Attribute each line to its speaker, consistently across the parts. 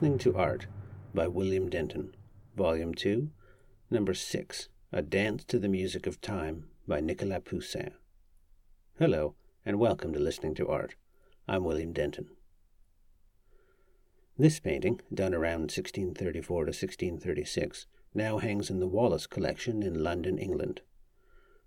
Speaker 1: Listening to Art by William Denton, Volume 2, Number 6, A Dance to the Music of Time by Nicolas Poussin. Hello, and welcome to Listening to Art. I'm William Denton. This painting, done around 1634 to 1636, now hangs in the Wallace collection in London, England.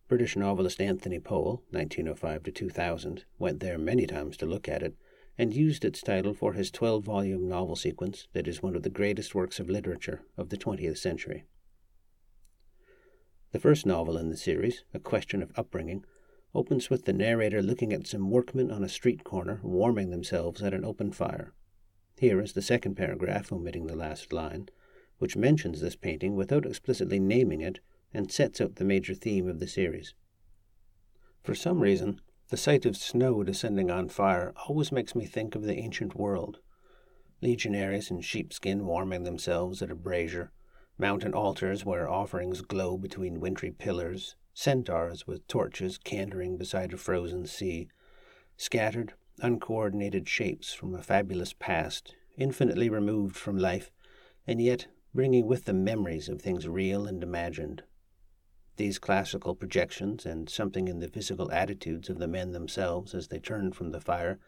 Speaker 1: British novelist Anthony Powell, 1905 to 2000, went there many times to look at it and used its title for his 12 volume novel sequence that is one of the greatest works of literature of the 20th century. The first novel in the series, A Question of Upbringing, opens with the narrator looking at some workmen on a street corner warming themselves at an open fire. Here is the second paragraph, omitting the last line, which mentions this painting without explicitly naming it and sets out the major theme of the series. For some reason, the sight of snow descending on fire always makes me think of the ancient world. Legionaries in sheepskin warming themselves at a brazier, mountain altars where offerings glow between wintry pillars, centaurs with torches cantering beside a frozen sea, scattered, uncoordinated shapes from a fabulous past, infinitely removed from life, and yet bringing with them memories of things real and imagined. These classical projections, and something in the physical attitudes of the men themselves as they turned from the fire,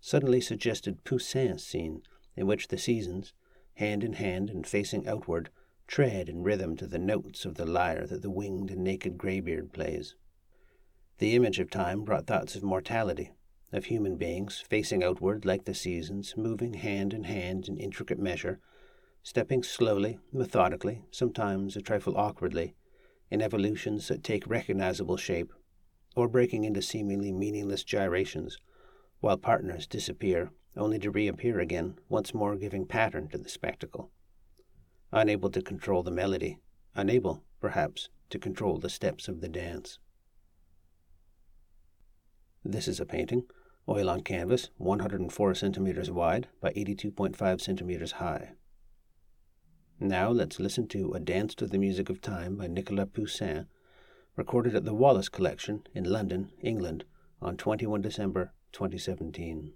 Speaker 1: suddenly suggested Poussin's scene, in which the seasons, hand in hand and facing outward, tread in rhythm to the notes of the lyre that the winged and naked greybeard plays. The image of time brought thoughts of mortality, of human beings facing outward like the seasons, moving hand in hand in intricate measure, stepping slowly, methodically, sometimes a trifle awkwardly, in evolutions that take recognizable shape, or breaking into seemingly meaningless gyrations, while partners disappear only to reappear again, once more giving pattern to the spectacle. Unable to control the melody, unable, perhaps, to control the steps of the dance. This is a painting, oil on canvas, 104 centimeters wide by 82.5 centimeters high. Now let's listen to A Dance to the Music of Time by Nicolas Poussin, recorded at the Wallace Collection in London, England, on 21 December 2017.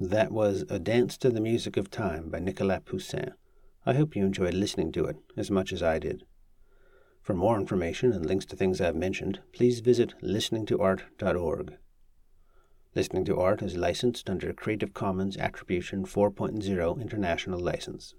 Speaker 1: That was A Dance to the Music of Time by Nicolas Poussin. I hope you enjoyed listening to it as much as I did. For more information and links to things I've mentioned, please visit listeningtoart.org. Listening to Art is licensed under a Creative Commons Attribution 4.0 International License.